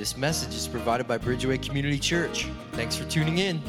This message is provided by Bridgeway Community Church. Thanks for tuning in.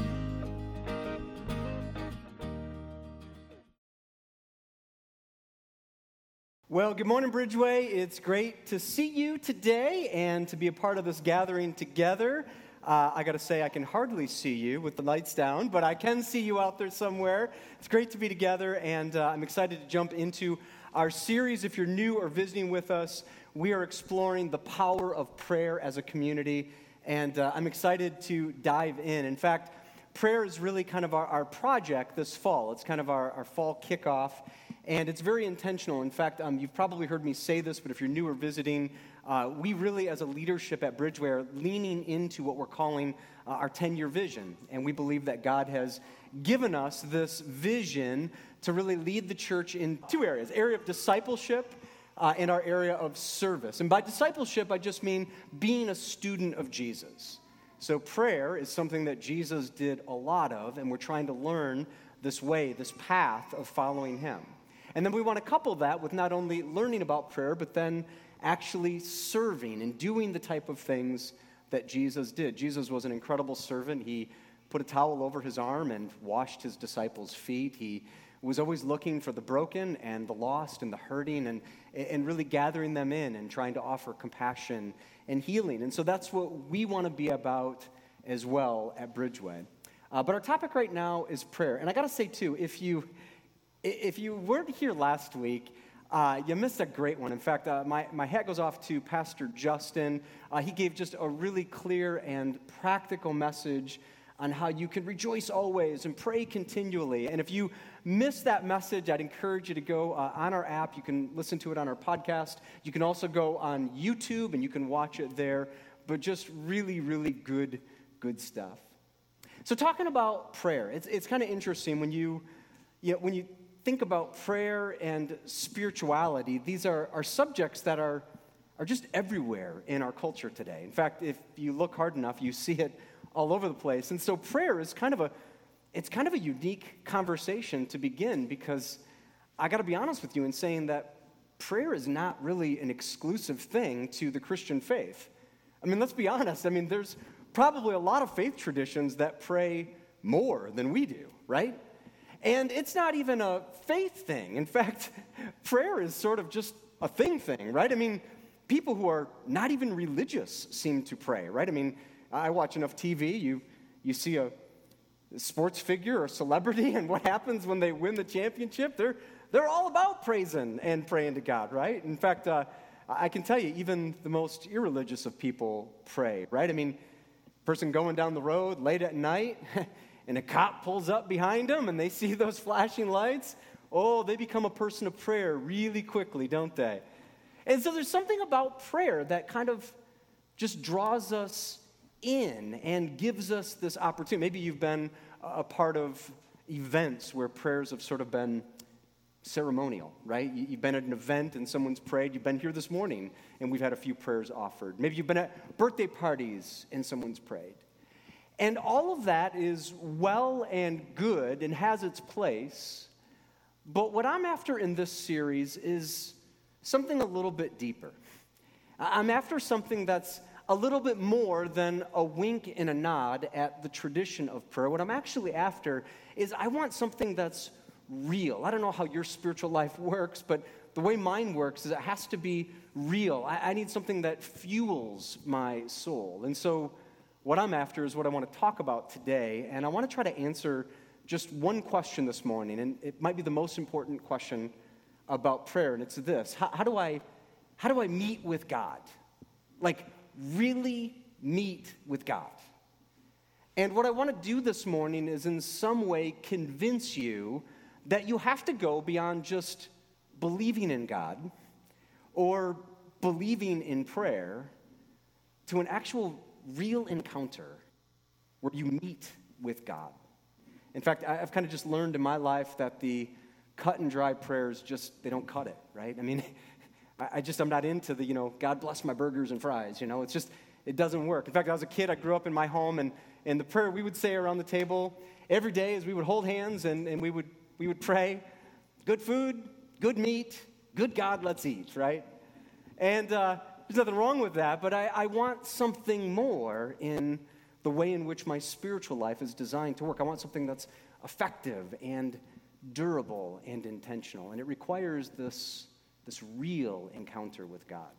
Well, good morning, Bridgeway. It's great to see you today and to be a part of this gathering together. Uh, I got to say, I can hardly see you with the lights down, but I can see you out there somewhere. It's great to be together, and uh, I'm excited to jump into our series. If you're new or visiting with us, we are exploring the power of prayer as a community, and uh, I'm excited to dive in. In fact, prayer is really kind of our, our project this fall. It's kind of our, our fall kickoff, and it's very intentional. In fact, um, you've probably heard me say this, but if you're new or visiting, uh, we really, as a leadership at Bridgeway, are leaning into what we're calling uh, our 10 year vision. And we believe that God has given us this vision to really lead the church in two areas area of discipleship uh, in our area of service. And by discipleship, I just mean being a student of Jesus. So, prayer is something that Jesus did a lot of, and we're trying to learn this way, this path of following him. And then we want to couple that with not only learning about prayer, but then actually serving and doing the type of things that Jesus did. Jesus was an incredible servant. He put a towel over his arm and washed his disciples' feet. He was always looking for the broken and the lost and the hurting and, and really gathering them in and trying to offer compassion and healing. And so that's what we want to be about as well at Bridgeway. Uh, but our topic right now is prayer. And I got to say, too, if you, if you weren't here last week, uh, you missed a great one. In fact, uh, my, my hat goes off to Pastor Justin. Uh, he gave just a really clear and practical message on how you can rejoice always and pray continually. And if you missed that message, I'd encourage you to go uh, on our app. You can listen to it on our podcast. You can also go on YouTube and you can watch it there. But just really, really good, good stuff. So, talking about prayer, it's, it's kind of interesting when you, you know, when you think about prayer and spirituality, these are, are subjects that are, are just everywhere in our culture today. In fact, if you look hard enough, you see it all over the place. And so, prayer is kind of a it's kind of a unique conversation to begin because I got to be honest with you in saying that prayer is not really an exclusive thing to the Christian faith. I mean, let's be honest. I mean, there's probably a lot of faith traditions that pray more than we do, right? And it's not even a faith thing. In fact, prayer is sort of just a thing thing, right? I mean, people who are not even religious seem to pray, right? I mean, I watch enough TV, you, you see a sports figure or celebrity, and what happens when they win the championship? They're, they're all about praising and praying to God, right? In fact, uh, I can tell you, even the most irreligious of people pray, right? I mean, person going down the road late at night, and a cop pulls up behind them, and they see those flashing lights. Oh, they become a person of prayer really quickly, don't they? And so there's something about prayer that kind of just draws us in and gives us this opportunity. Maybe you've been a part of events where prayers have sort of been ceremonial, right? You've been at an event and someone's prayed. You've been here this morning and we've had a few prayers offered. Maybe you've been at birthday parties and someone's prayed. And all of that is well and good and has its place. But what I'm after in this series is something a little bit deeper. I'm after something that's a little bit more than a wink and a nod at the tradition of prayer. What I'm actually after is I want something that's real. I don't know how your spiritual life works, but the way mine works is it has to be real. I, I need something that fuels my soul. And so, what I'm after is what I want to talk about today. And I want to try to answer just one question this morning. And it might be the most important question about prayer. And it's this How, how do, I, how do I meet with God? Like, really meet with God. And what I want to do this morning is, in some way, convince you that you have to go beyond just believing in God or believing in prayer to an actual real encounter where you meet with God. In fact, I've kind of just learned in my life that the cut and dry prayers just, they don't cut it, right? I mean, I just, I'm not into the, you know, God bless my burgers and fries, you know, it's just, it doesn't work. In fact, I was a kid, I grew up in my home, and, and the prayer we would say around the table every day is we would hold hands and, and we, would, we would pray, good food, good meat, good God, let's eat, right? And uh, there's nothing wrong with that, but I, I want something more in the way in which my spiritual life is designed to work. I want something that's effective and durable and intentional. And it requires this, this real encounter with God.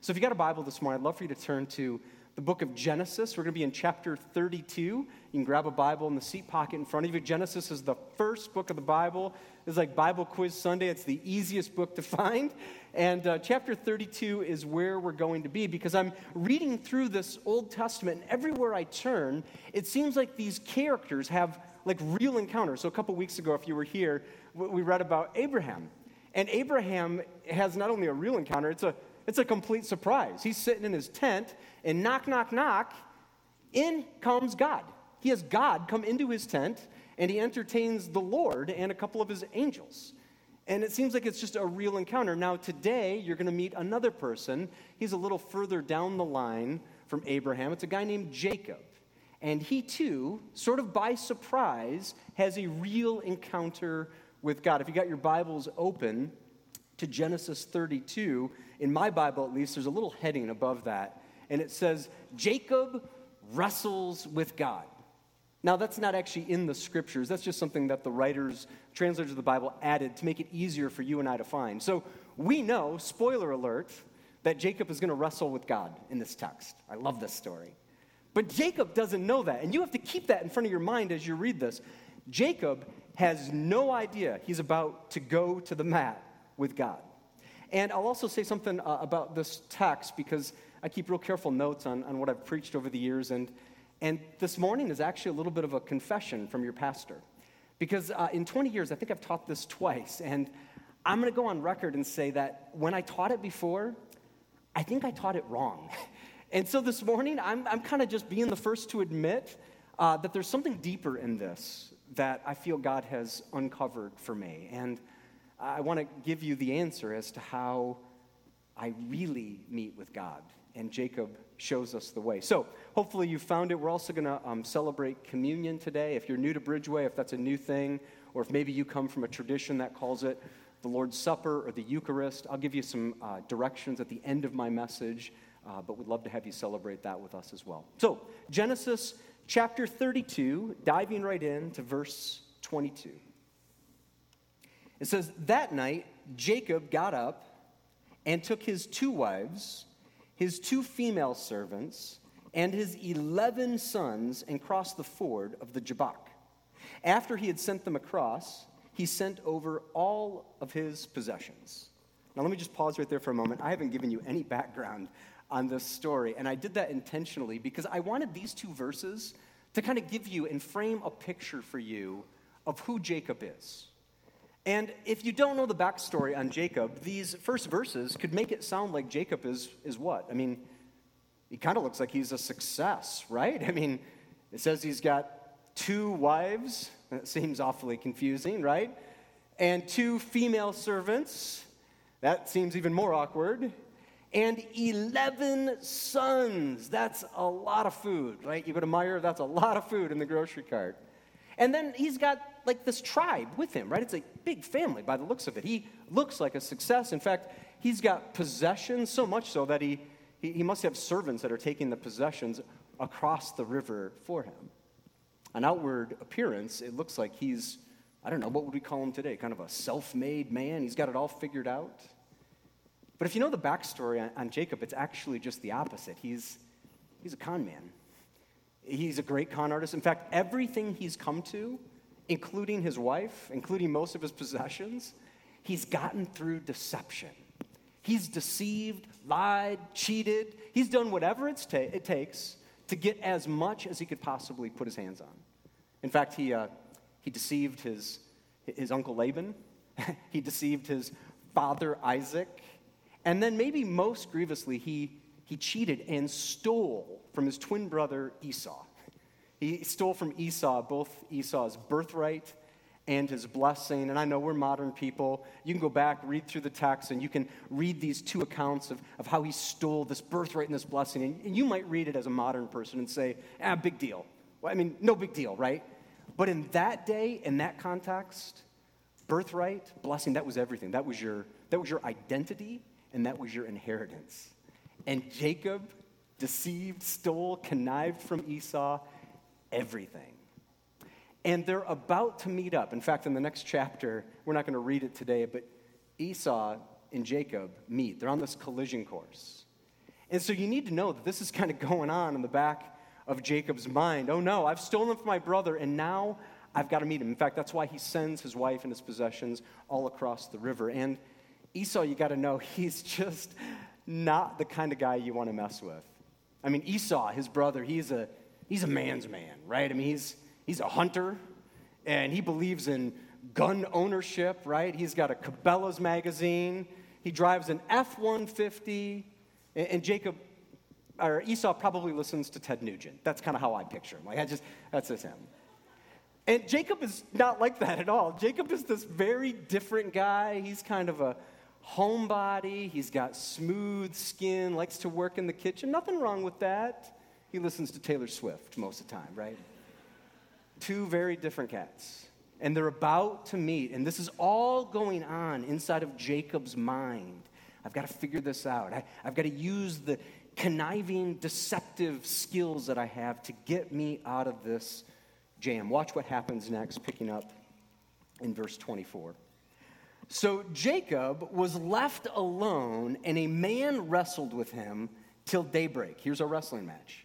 So if you got a Bible this morning, I'd love for you to turn to the book of Genesis. We're going to be in chapter 32. You can grab a Bible in the seat pocket in front of you. Genesis is the first book of the Bible. It's like Bible Quiz Sunday. It's the easiest book to find. And uh, chapter 32 is where we're going to be because I'm reading through this Old Testament, and everywhere I turn, it seems like these characters have like real encounters. So a couple weeks ago, if you were here, we read about Abraham. And Abraham has not only a real encounter, it's a it's a complete surprise. He's sitting in his tent, and knock, knock, knock, in comes God. He has God come into his tent, and he entertains the Lord and a couple of his angels. And it seems like it's just a real encounter. Now, today, you're going to meet another person. He's a little further down the line from Abraham. It's a guy named Jacob. And he, too, sort of by surprise, has a real encounter with God. If you got your Bibles open to Genesis 32, in my Bible at least, there's a little heading above that, and it says, Jacob wrestles with God. Now, that's not actually in the scriptures. That's just something that the writers, translators of the Bible added to make it easier for you and I to find. So we know, spoiler alert, that Jacob is going to wrestle with God in this text. I love this story. But Jacob doesn't know that. And you have to keep that in front of your mind as you read this. Jacob has no idea he's about to go to the mat with God. And I'll also say something uh, about this text because I keep real careful notes on, on what I've preached over the years. And, and this morning is actually a little bit of a confession from your pastor. Because uh, in 20 years, I think I've taught this twice. And I'm going to go on record and say that when I taught it before, I think I taught it wrong. and so this morning, I'm, I'm kind of just being the first to admit uh, that there's something deeper in this that I feel God has uncovered for me. And I want to give you the answer as to how I really meet with God. And Jacob shows us the way. So, hopefully, you found it. We're also going to um, celebrate communion today. If you're new to Bridgeway, if that's a new thing, or if maybe you come from a tradition that calls it the Lord's Supper or the Eucharist, I'll give you some uh, directions at the end of my message, uh, but we'd love to have you celebrate that with us as well. So, Genesis chapter 32, diving right in to verse 22. It says, That night, Jacob got up and took his two wives, his two female servants, and his 11 sons and crossed the ford of the Jabbok. After he had sent them across, he sent over all of his possessions. Now, let me just pause right there for a moment. I haven't given you any background on this story, and I did that intentionally because I wanted these two verses to kind of give you and frame a picture for you of who Jacob is. And if you don't know the backstory on Jacob, these first verses could make it sound like Jacob is, is what? I mean, he kind of looks like he's a success, right? I mean, it says he's got two wives. That seems awfully confusing, right? And two female servants. That seems even more awkward. And 11 sons. That's a lot of food, right? You go to Meijer, that's a lot of food in the grocery cart. And then he's got like this tribe with him, right? It's a big family by the looks of it. He looks like a success. In fact, he's got possessions so much so that he, he, he must have servants that are taking the possessions across the river for him. An outward appearance, it looks like he's, I don't know, what would we call him today? Kind of a self made man. He's got it all figured out. But if you know the backstory on, on Jacob, it's actually just the opposite. He's, he's a con man. He's a great con artist. In fact, everything he's come to including his wife, including most of his possessions, he's gotten through deception. He's deceived, lied, cheated. He's done whatever ta- it takes to get as much as he could possibly put his hands on. In fact, he, uh, he deceived his, his uncle Laban, he deceived his father Isaac, and then, maybe most grievously, he, he cheated and stole from his twin brother Esau. He stole from Esau both Esau's birthright and his blessing. And I know we're modern people. You can go back, read through the text, and you can read these two accounts of, of how he stole this birthright and this blessing. And, and you might read it as a modern person and say, ah, big deal. Well, I mean, no big deal, right? But in that day, in that context, birthright, blessing, that was everything. That was your, that was your identity, and that was your inheritance. And Jacob deceived, stole, connived from Esau everything. And they're about to meet up. In fact, in the next chapter, we're not going to read it today, but Esau and Jacob meet. They're on this collision course. And so you need to know that this is kind of going on in the back of Jacob's mind. Oh no, I've stolen from my brother, and now I've got to meet him. In fact, that's why he sends his wife and his possessions all across the river. And Esau, you got to know, he's just not the kind of guy you want to mess with. I mean, Esau, his brother, he's a, he's a man's man, right? I mean, he's, he's a hunter, and he believes in gun ownership, right? He's got a Cabela's magazine. He drives an F 150. And, Jacob, or Esau probably listens to Ted Nugent. That's kind of how I picture him. Like, I just, that's just him. And Jacob is not like that at all. Jacob is this very different guy. He's kind of a homebody. He's got smooth skin, likes to work in the kitchen. Nothing wrong with that. He listens to Taylor Swift most of the time, right? Two very different cats. And they're about to meet. And this is all going on inside of Jacob's mind. I've got to figure this out. I, have got to use the conniving, deceptive skills that I have to get me out of this jam. Watch what happens next, picking up in verse 24. So Jacob was left alone, and a man wrestled with him till daybreak. Here's a wrestling match.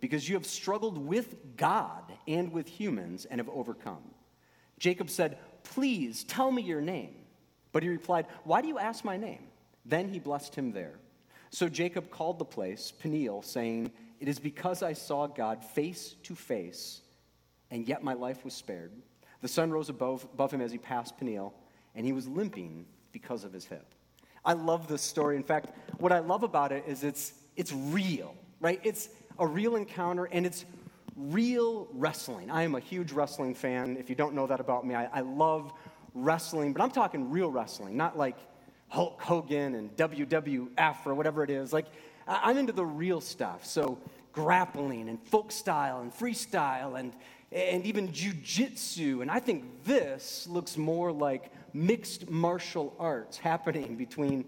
because you have struggled with God and with humans and have overcome. Jacob said, Please tell me your name. But he replied, Why do you ask my name? Then he blessed him there. So Jacob called the place Peniel, saying, It is because I saw God face to face, and yet my life was spared. The sun rose above, above him as he passed Peniel, and he was limping because of his hip. I love this story. In fact, what I love about it is it's, it's real, right? It's a real encounter, and it's real wrestling. I am a huge wrestling fan. If you don't know that about me, I, I love wrestling, but I'm talking real wrestling, not like Hulk Hogan and WWF or whatever it is. Like, I'm into the real stuff. So, grappling and folk style and freestyle and, and even jujitsu. And I think this looks more like mixed martial arts happening between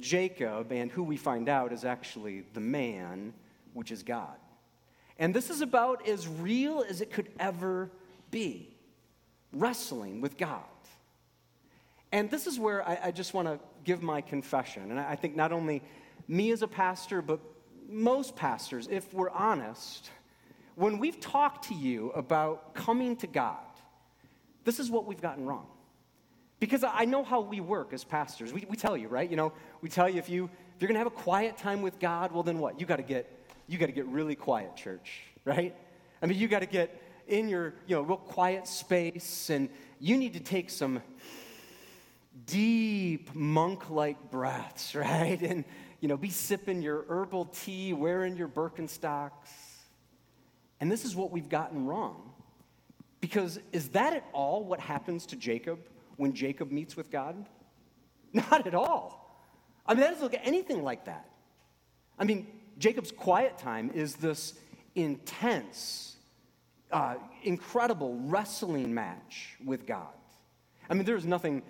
Jacob and who we find out is actually the man, which is God. And this is about as real as it could ever be wrestling with God. And this is where I, I just want to give my confession. And I, I think not only me as a pastor, but most pastors, if we're honest, when we've talked to you about coming to God, this is what we've gotten wrong. Because I know how we work as pastors. We, we tell you, right? You know, we tell you if, you if you're going to have a quiet time with God, well, then what? You got to get you got to get really quiet, church, right? I mean, you got to get in your, you know, real quiet space and you need to take some deep monk-like breaths, right? And you know, be sipping your herbal tea, wearing your Birkenstocks. And this is what we've gotten wrong. Because is that at all what happens to Jacob when Jacob meets with God? Not at all. I mean, that doesn't look anything like that. I mean, Jacob's quiet time is this intense, uh, incredible wrestling match with God. I mean, there's nothing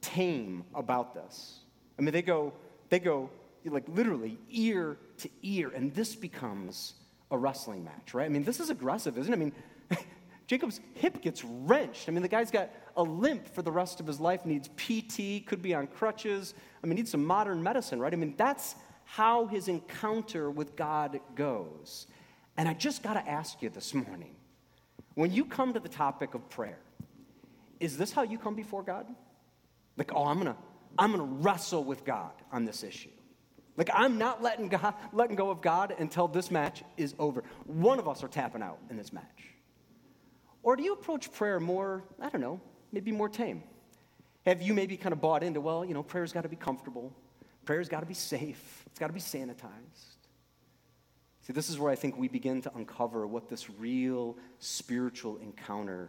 tame about this. I mean, they go, they go like literally ear to ear, and this becomes a wrestling match, right? I mean, this is aggressive, isn't it? I mean, Jacob's hip gets wrenched. I mean, the guy's got a limp for the rest of his life, needs PT, could be on crutches. I mean, needs some modern medicine, right? I mean, that's how his encounter with God goes. And I just got to ask you this morning when you come to the topic of prayer, is this how you come before God? Like, oh, I'm going to I'm going to wrestle with God on this issue. Like, I'm not letting, God, letting go of God until this match is over. One of us are tapping out in this match. Or do you approach prayer more, I don't know, maybe more tame? Have you maybe kind of bought into, well, you know, prayer's got to be comfortable, prayer's got to be safe, it's got to be sanitized? See, this is where I think we begin to uncover what this real spiritual encounter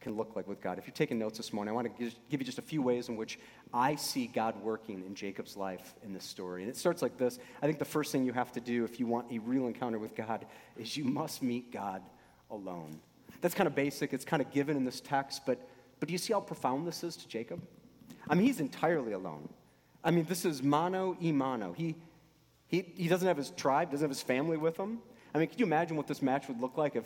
can look like with God. If you're taking notes this morning, I want to give you just a few ways in which I see God working in Jacob's life in this story. And it starts like this. I think the first thing you have to do if you want a real encounter with God is you must meet God alone. That's kind of basic, it's kind of given in this text, but, but do you see how profound this is to Jacob? I mean, he's entirely alone. I mean, this is mano y mano. He, he, he doesn't have his tribe, doesn't have his family with him. I mean, could you imagine what this match would look like if,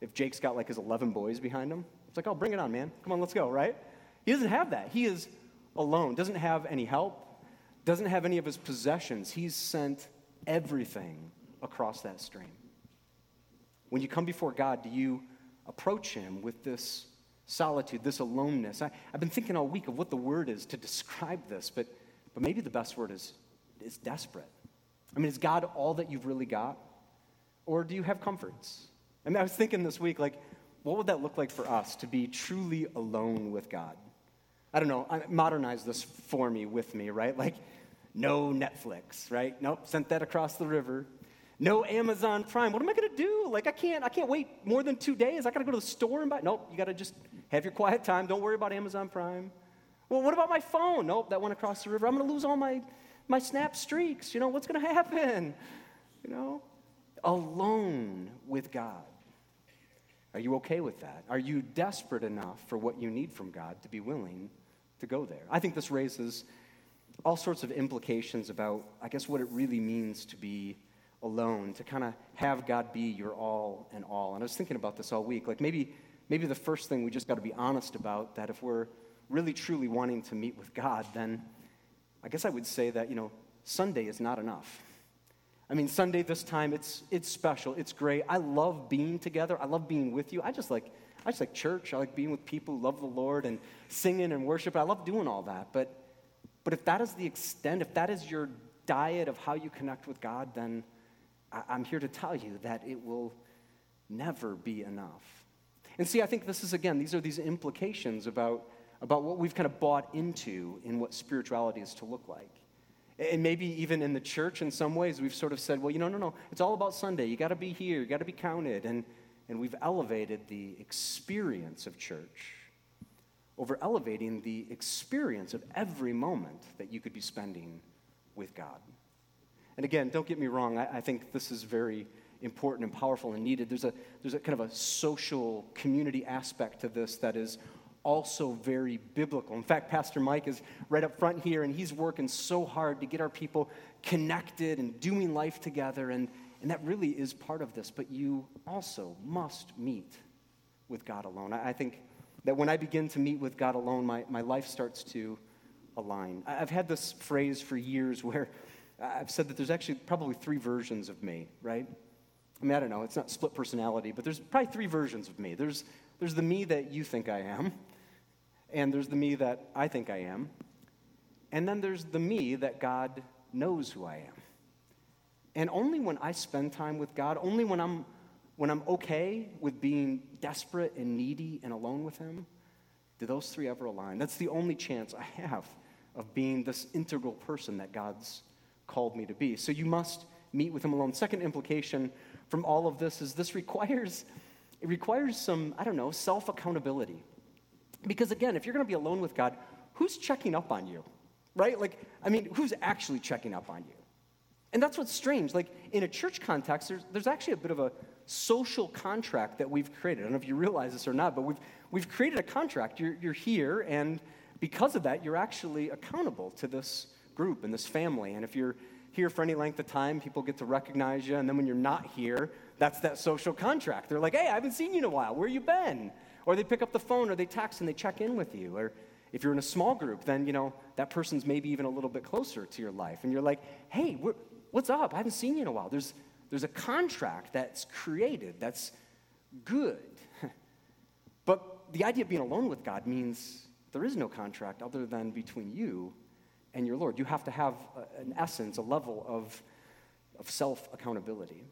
if Jake's got like his 11 boys behind him? It's like, oh, bring it on, man. Come on, let's go, right? He doesn't have that. He is alone, doesn't have any help, doesn't have any of his possessions. He's sent everything across that stream. When you come before God, do you approach Him with this solitude, this aloneness? I, have been thinking all week of what the word is to describe this, but, but maybe the best word is, is desperate. I mean, is God all that you've really got? Or do you have comforts? I mean, I was thinking this week, like, what would that look like for us to be truly alone with God? I don't know, modernize this for me, with me, right? Like, no Netflix, right? Nope, sent that across the river. No Amazon Prime. What am I to do? Like, I can't, I can't wait more than two days. I got to go to the store and buy. Nope, you got to just have your quiet time. Don't worry about Amazon Prime. Well, what about my phone? Nope, that went across the river. I'm going to lose all my, my snap streaks. You know, what's going to happen? You know, alone with God. Are you okay with that? Are you desperate enough for what you need from God to be willing to go there? I think this raises all sorts of implications about, I guess, what it really means to be alone, to kind of have God be your all and all. And I was thinking about this all week. Like maybe, maybe the first thing we just got to be honest about that if we're really truly wanting to meet with God, then I guess I would say that, you know, Sunday is not enough. I mean, Sunday this time, it's, it's special. It's great. I love being together. I love being with you. I just like, I just like church. I like being with people who love the Lord and singing and worship. I love doing all that. But, but if that is the extent, if that is your diet of how you connect with God, then I, I'm here to tell you that it will never be enough. And see, I think this is, again, these are these implications about, about what we've kind of bought into in what spirituality is to look like. And maybe even in the church, in some ways, we've sort of said, well, you know, no, no, it's all about Sunday. You got to be here, you got to be counted. And, and we've elevated the experience of church over elevating the experience of every moment that you could be spending with God. And again, don't get me wrong, I, I think this is very important and powerful and needed. There's a, there's a kind of a social community aspect to this that is also very biblical. In fact, Pastor Mike is right up front here, and he's working so hard to get our people connected and doing life together, and, and that really is part of this. But you also must meet with God alone. I, I think that when I begin to meet with God alone, my, my life starts to align. I've had this phrase for years where I've said that there's actually probably three versions of me, right? I mean, I don't know, it's not split personality, but there's probably three versions of me. There's, there's the me that you think I am, and there's the me that I think I am. And then there's the me that God knows who I am. And only when I spend time with God, only when I'm, when I'm okay with being desperate and needy and alone with Him, do those three ever align? That's the only chance I have of being this integral person that God's called me to be. So you must meet with Him alone. Second implication from all of this is this requires, it requires some, I don't know, self accountability. Because again, if you're going to be alone with God, who's checking up on you? Right? Like, I mean, who's actually checking up on you? And that's what's strange. Like, in a church context, there's, there's actually a bit of a social contract that we've created. I don't know if you realize this or not, but we've, we've created a contract. You're, you're here, and because of that, you're actually accountable to this group and this family. And if you're here for any length of time, people get to recognize you. And then when you're not here, that's that social contract. They're like, hey, I haven't seen you in a while. Where you been? Or they pick up the phone or they text and they check in with you. Or if you're in a small group, then, you know, that person's maybe even a little bit closer to your life. And you're like, hey, what's up? I haven't seen you in a while. There's, there's a contract that's created that's good. but the idea of being alone with God means there is no contract other than between you and your Lord. You have to have, a, an essence, a level of, of self accountability.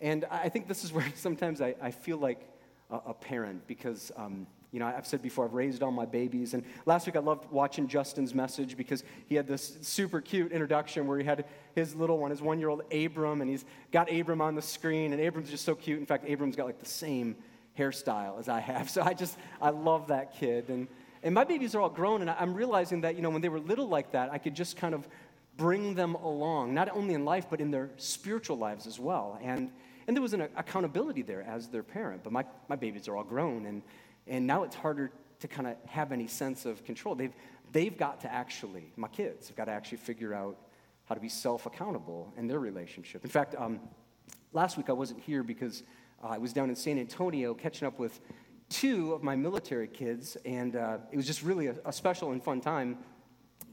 And I think this is where sometimes I, I feel like a, parent because um, you know, I've said before, I've raised all my babies. And last week I loved watching Justin's message because he had this super cute introduction where he had his little one, his one year old Abram, and he's got Abram on the screen. And Abram's just so cute. In fact, Abram's got like the same hairstyle as I have. So I just, I love that kid. And, and my babies are all grown, and I'm realizing that, you know, when they were little like that, I could just kind of bring them along, not only in life, but in their spiritual lives as well. And, and there was an accountability there as their parent. But my, my babies are all grown, and, and now it's harder to kind of have any sense of control. They've, they've got to actually, my kids have got to actually figure out how to be self accountable in their relationship. In fact, um, last week I wasn't here because uh, I was down in San Antonio catching up with two of my military kids, and uh, it was just really a, a special and fun time.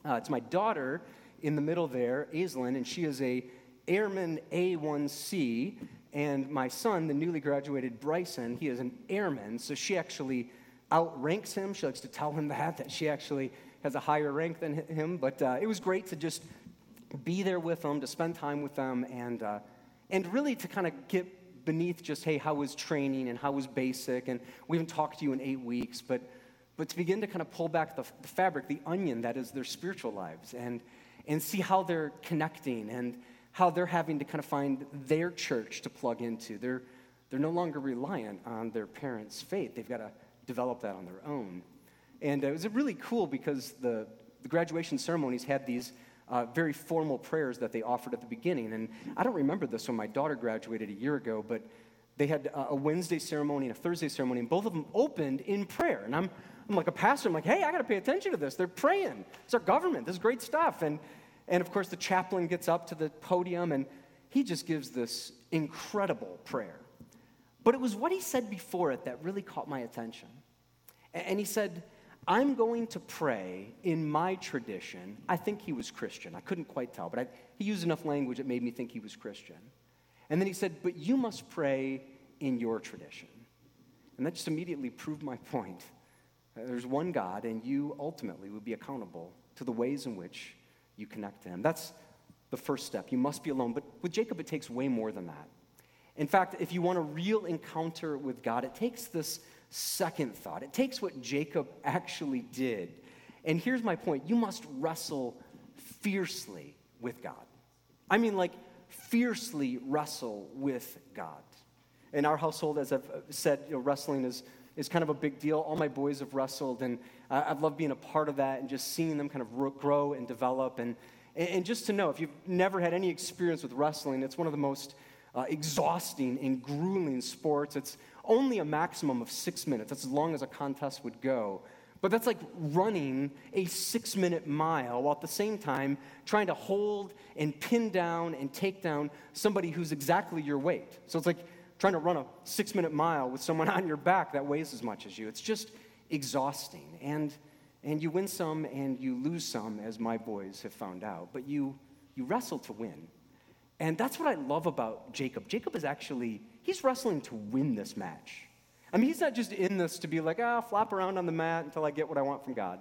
Uh, it's my daughter in the middle there, Aislinn, and she is a Airman A1C, and my son, the newly graduated Bryson, he is an airman, so she actually outranks him. She likes to tell him that, that she actually has a higher rank than him. But uh, it was great to just be there with them, to spend time with them, and, uh, and really to kind of get beneath just, hey, how was training and how was basic? And we haven't talked to you in eight weeks, but, but to begin to kind of pull back the, the fabric, the onion that is their spiritual lives, and, and see how they're connecting and how they're having to kind of find their church to plug into. They're, they're no longer reliant on their parents' faith. They've got to develop that on their own. And it was really cool because the, the graduation ceremonies had these uh, very formal prayers that they offered at the beginning. And I don't remember this when my daughter graduated a year ago, but they had a Wednesday ceremony and a Thursday ceremony, and both of them opened in prayer. And I'm, I'm like a pastor, I'm like, hey, I got to pay attention to this. They're praying. It's our government. This is great stuff. And and of course, the chaplain gets up to the podium and he just gives this incredible prayer. But it was what he said before it that really caught my attention. And he said, I'm going to pray in my tradition. I think he was Christian. I couldn't quite tell, but I, he used enough language that made me think he was Christian. And then he said, But you must pray in your tradition. And that just immediately proved my point. There's one God, and you ultimately would be accountable to the ways in which you connect to him. That's the first step. You must be alone. But with Jacob, it takes way more than that. In fact, if you want a real encounter with God, it takes this second thought. It takes what Jacob actually did. And here's my point you must wrestle fiercely with God. I mean, like, fiercely wrestle with God. In our household, as I've said, you know, wrestling is, is kind of a big deal. All my boys have wrestled, and I've loved being a part of that and just seeing them kind of grow and develop. And, and just to know, if you've never had any experience with wrestling, it's one of the most uh, exhausting and grueling sports. It's only a maximum of six minutes. That's as long as a contest would go. But that's like running a six minute mile while at the same time trying to hold and pin down and take down somebody who's exactly your weight. So it's like trying to run a six minute mile with someone on your back that weighs as much as you. It's just exhausting. And, and you win some and you lose some, as my boys have found out. But you, you wrestle to win. And that's what I love about Jacob. Jacob is actually, he's wrestling to win this match. I mean, he's not just in this to be like, ah, flop around on the mat until I get what I want from God.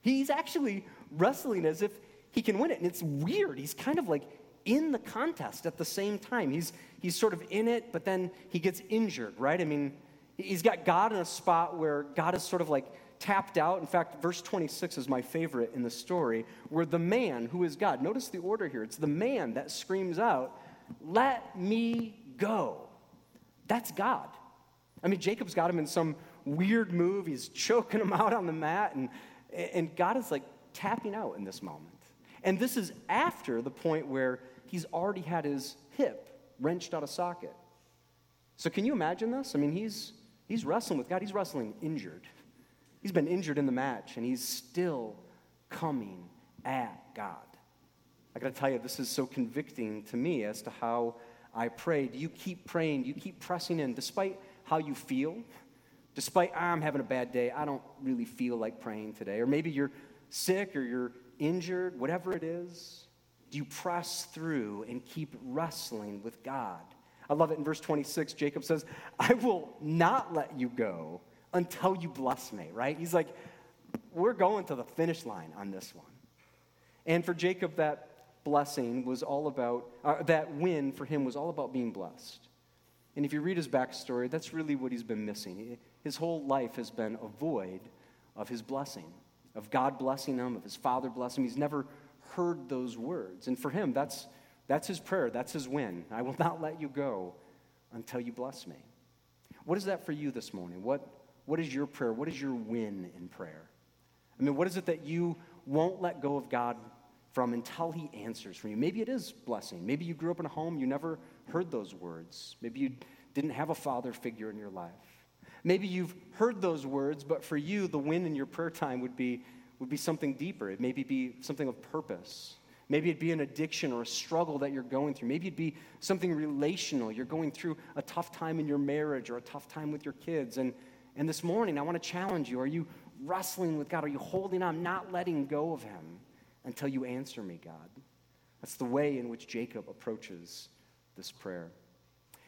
He's actually wrestling as if he can win it. And it's weird. He's kind of like in the contest at the same time. He's, he's sort of in it, but then he gets injured, right? I mean, He's got God in a spot where God is sort of like tapped out. In fact, verse 26 is my favorite in the story, where the man who is God, notice the order here, it's the man that screams out, Let me go. That's God. I mean, Jacob's got him in some weird move. He's choking him out on the mat, and, and God is like tapping out in this moment. And this is after the point where he's already had his hip wrenched out of socket. So, can you imagine this? I mean, he's He's wrestling with God. He's wrestling injured. He's been injured in the match, and he's still coming at God. I got to tell you, this is so convicting to me as to how I pray. Do you keep praying? Do you keep pressing in despite how you feel? Despite, I'm having a bad day, I don't really feel like praying today. Or maybe you're sick or you're injured, whatever it is. Do you press through and keep wrestling with God? I love it in verse 26. Jacob says, I will not let you go until you bless me, right? He's like, we're going to the finish line on this one. And for Jacob, that blessing was all about, uh, that win for him was all about being blessed. And if you read his backstory, that's really what he's been missing. His whole life has been a void of his blessing, of God blessing him, of his father blessing him. He's never heard those words. And for him, that's, that's his prayer, that's his win. I will not let you go until you bless me. What is that for you this morning? What, what is your prayer? What is your win in prayer? I mean, what is it that you won't let go of God from until He answers for you? Maybe it is blessing. Maybe you grew up in a home you never heard those words. Maybe you didn't have a father figure in your life. Maybe you've heard those words, but for you, the win in your prayer time would be, would be something deeper. It maybe be something of purpose. Maybe it'd be an addiction or a struggle that you're going through. Maybe it'd be something relational. You're going through a tough time in your marriage or a tough time with your kids. And, and this morning, I want to challenge you. Are you wrestling with God? Are you holding on, not letting go of Him until you answer me, God? That's the way in which Jacob approaches this prayer.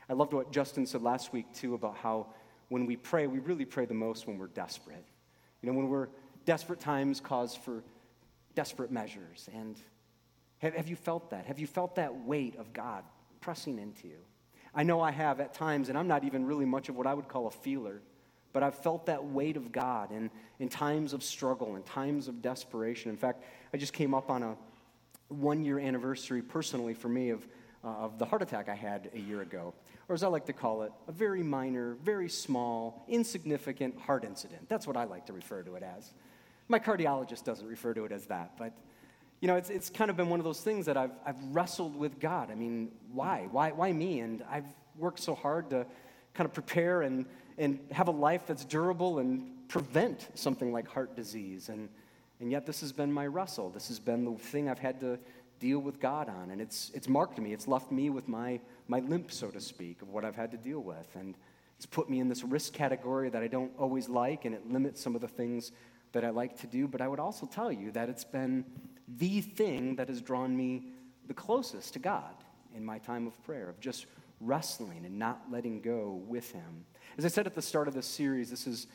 I loved what Justin said last week, too, about how when we pray, we really pray the most when we're desperate. You know, when we're desperate times cause for desperate measures. And have, have you felt that? Have you felt that weight of God pressing into you? I know I have at times, and I'm not even really much of what I would call a feeler, but I've felt that weight of God in, in times of struggle, in times of desperation. In fact, I just came up on a one year anniversary personally for me of, uh, of the heart attack I had a year ago. Or as I like to call it, a very minor, very small, insignificant heart incident. That's what I like to refer to it as. My cardiologist doesn't refer to it as that, but you know, it's, it's kind of been one of those things that I've, I've wrestled with God. I mean, why? why? Why me? And I've worked so hard to kind of prepare and, and have a life that's durable and prevent something like heart disease. And, and yet, this has been my wrestle. This has been the thing I've had to deal with God on. And it's, it's marked me, it's left me with my, my limp, so to speak, of what I've had to deal with. And it's put me in this risk category that I don't always like, and it limits some of the things that I like to do. But I would also tell you that it's been the thing that has drawn me the closest to God in my time of prayer, of just wrestling and not letting go with Him. As I said at the start of this series, this is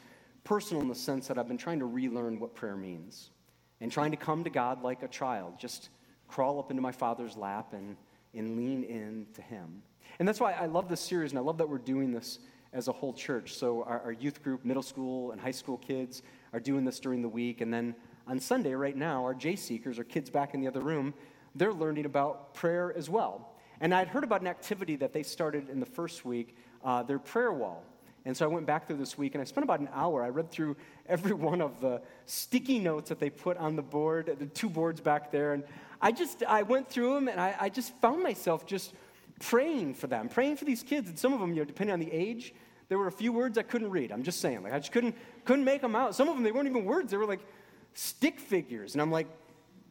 personal in the sense that I've been trying to relearn what prayer means and trying to come to God like a child, just crawl up into my Father's lap and, and lean in to Him. And that's why I love this series, and I love that we're doing this as a whole church. So, our, our youth group, middle school, and high school kids are doing this during the week, and then on Sunday, right now, our J Seekers, our kids back in the other room, they're learning about prayer as well. And I'd heard about an activity that they started in the first week, uh, their prayer wall. And so I went back through this week and I spent about an hour. I read through every one of the sticky notes that they put on the board, the two boards back there. And I just, I went through them and I, I just found myself just praying for them, praying for these kids. And some of them, you know, depending on the age, there were a few words I couldn't read. I'm just saying, like I just couldn't, couldn't make them out. Some of them, they weren't even words. They were like stick figures. And I'm like,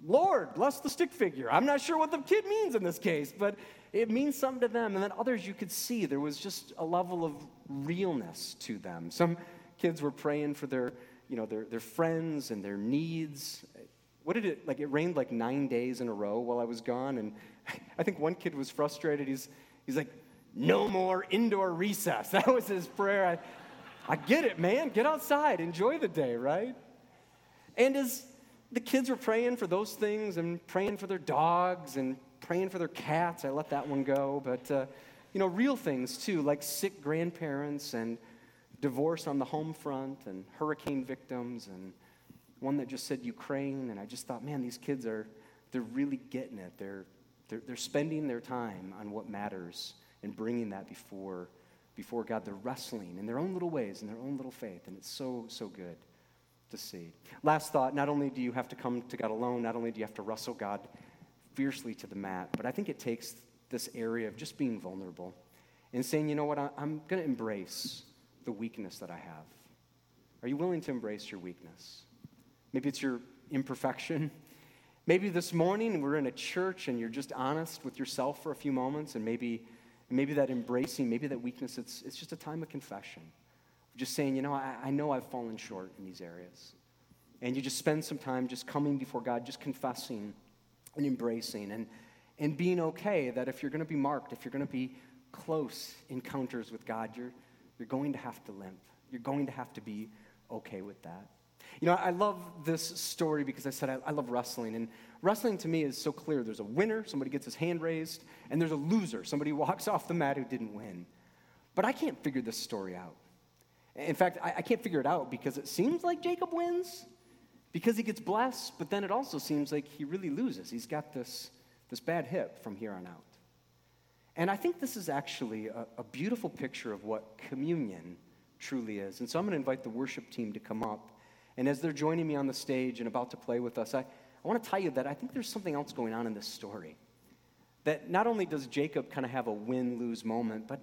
Lord, bless the stick figure. I'm not sure what the kid means in this case, but it means something to them. And then others you could see there was just a level of realness to them. Some kids were praying for their, you know, their, their friends and their needs. What did it, like, it rained like nine days in a row while I was gone. And I think one kid was frustrated. He's, he's like, no more indoor recess. That was his prayer. I, I get it, man. Get outside. Enjoy the day, right? And as the kids were praying for those things and praying for their dogs and praying for their cats, I let that one go. But, uh, you know, real things too, like sick grandparents and divorce on the home front and hurricane victims and one that just said Ukraine. And I just thought, man, these kids are, they're really getting it. They're, they're, they're spending their time on what matters and bringing that before, before God. They're wrestling in their own little ways, in their own little faith. And it's so, so good to see. Last thought not only do you have to come to God alone, not only do you have to wrestle God fiercely to the mat, but I think it takes this area of just being vulnerable and saying, you know what, I'm going to embrace the weakness that I have. Are you willing to embrace your weakness? Maybe it's your imperfection. Maybe this morning we're in a church and you're just honest with yourself for a few moments, and maybe, maybe that embracing, maybe that weakness, it's, it's just a time of confession. Just saying, you know, I, I know I've fallen short in these areas. And you just spend some time just coming before God, just confessing and embracing and, and being okay that if you're going to be marked, if you're going to be close encounters with God, you're, you're going to have to limp. You're going to have to be okay with that. You know, I love this story because I said I, I, love wrestling. And wrestling to me is so clear. There's a winner, somebody gets his hand raised, and there's a loser, somebody walks off the mat who didn't win. But I can't figure this story out. In fact, I, I can't figure it out because it seems like Jacob wins because he gets blessed, but then it also seems like he really loses. He's got this, this bad hip from here on out. And I think this is actually a, a beautiful picture of what communion truly is. And so I'm going to invite the worship team to come up. And as they're joining me on the stage and about to play with us, I, I want to tell you that I think there's something else going on in this story. That not only does Jacob kind of have a win lose moment, but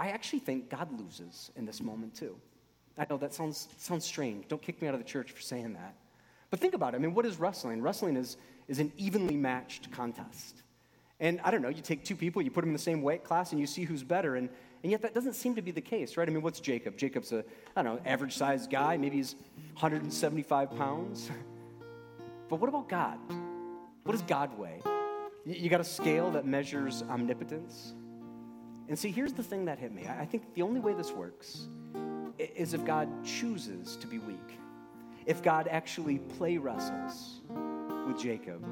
I actually think God loses in this moment too. I know that sounds, sounds strange. Don't kick me out of the church for saying that. But think about it. I mean, what is wrestling? Wrestling is, is an evenly matched contest. And I don't know, you take two people, you put them in the same weight class, and you see who's better. And, and yet that doesn't seem to be the case, right? I mean, what's Jacob? Jacob's a, I don't know, average sized guy. Maybe he's 175 pounds. But what about God? What does God weigh? You got a scale that measures omnipotence? And see, here's the thing that hit me. I think the only way this works is if God chooses to be weak, if God actually play wrestles with Jacob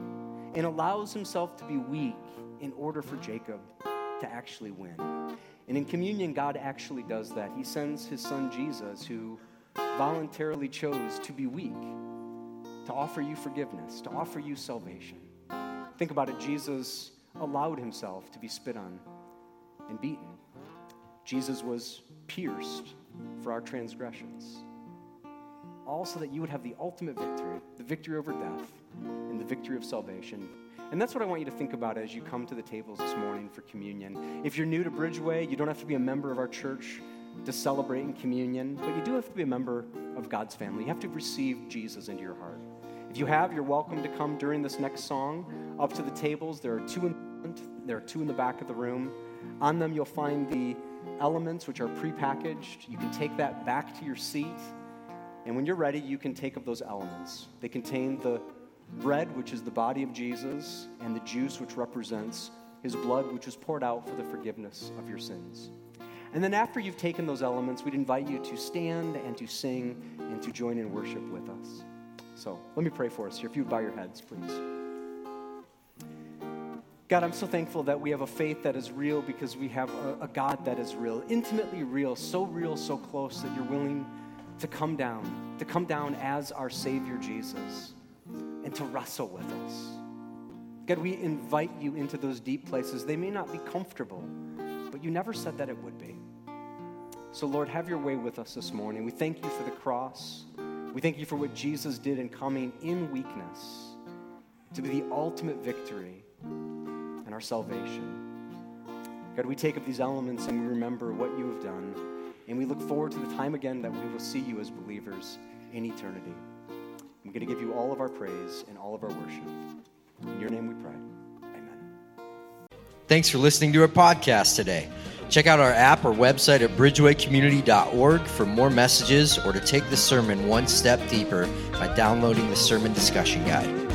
and allows himself to be weak in order for Jacob to actually win. And in communion, God actually does that. He sends his son Jesus, who voluntarily chose to be weak, to offer you forgiveness, to offer you salvation. Think about it Jesus allowed himself to be spit on and beaten. Jesus was pierced for our transgressions. All so that you would have the ultimate victory, the victory over death, and the victory of salvation. And that's what I want you to think about as you come to the tables this morning for communion. If you're new to Bridgeway, you don't have to be a member of our church to celebrate in communion, but you do have to be a member of God's family. You have to receive Jesus into your heart. If you have, you're welcome to come during this next song up to the tables. There are two in front, there are two in the back of the room. On them, you'll find the elements which are prepackaged. You can take that back to your seat. And when you're ready, you can take of those elements. They contain the bread, which is the body of Jesus, and the juice, which represents his blood, which was poured out for the forgiveness of your sins. And then after you've taken those elements, we'd invite you to stand and to sing and to join in worship with us. So let me pray for us here. If you would bow your heads, please. God, I'm so thankful that we have a faith that is real because we have a, a, God that is real, intimately real, so real, so close that you're willing to come down, to come down as our Savior Jesus and to wrestle with us. God, we invite you into those deep places. They may not be comfortable, but you never said that it would be. So, Lord, have your way with us this morning. We thank you for the cross. We thank you for what Jesus did in coming in weakness to be the ultimate victory our salvation. God, we take up these elements and we remember what you have done. And we look forward to the time again that we will see you as believers in eternity. I'm going to give you all of our praise and all of our worship. In your name we pray. Amen. Thanks for listening to our podcast today. Check out our app or website at bridgewaycommunity.org for more messages or to take the sermon one step deeper by downloading the sermon discussion guide.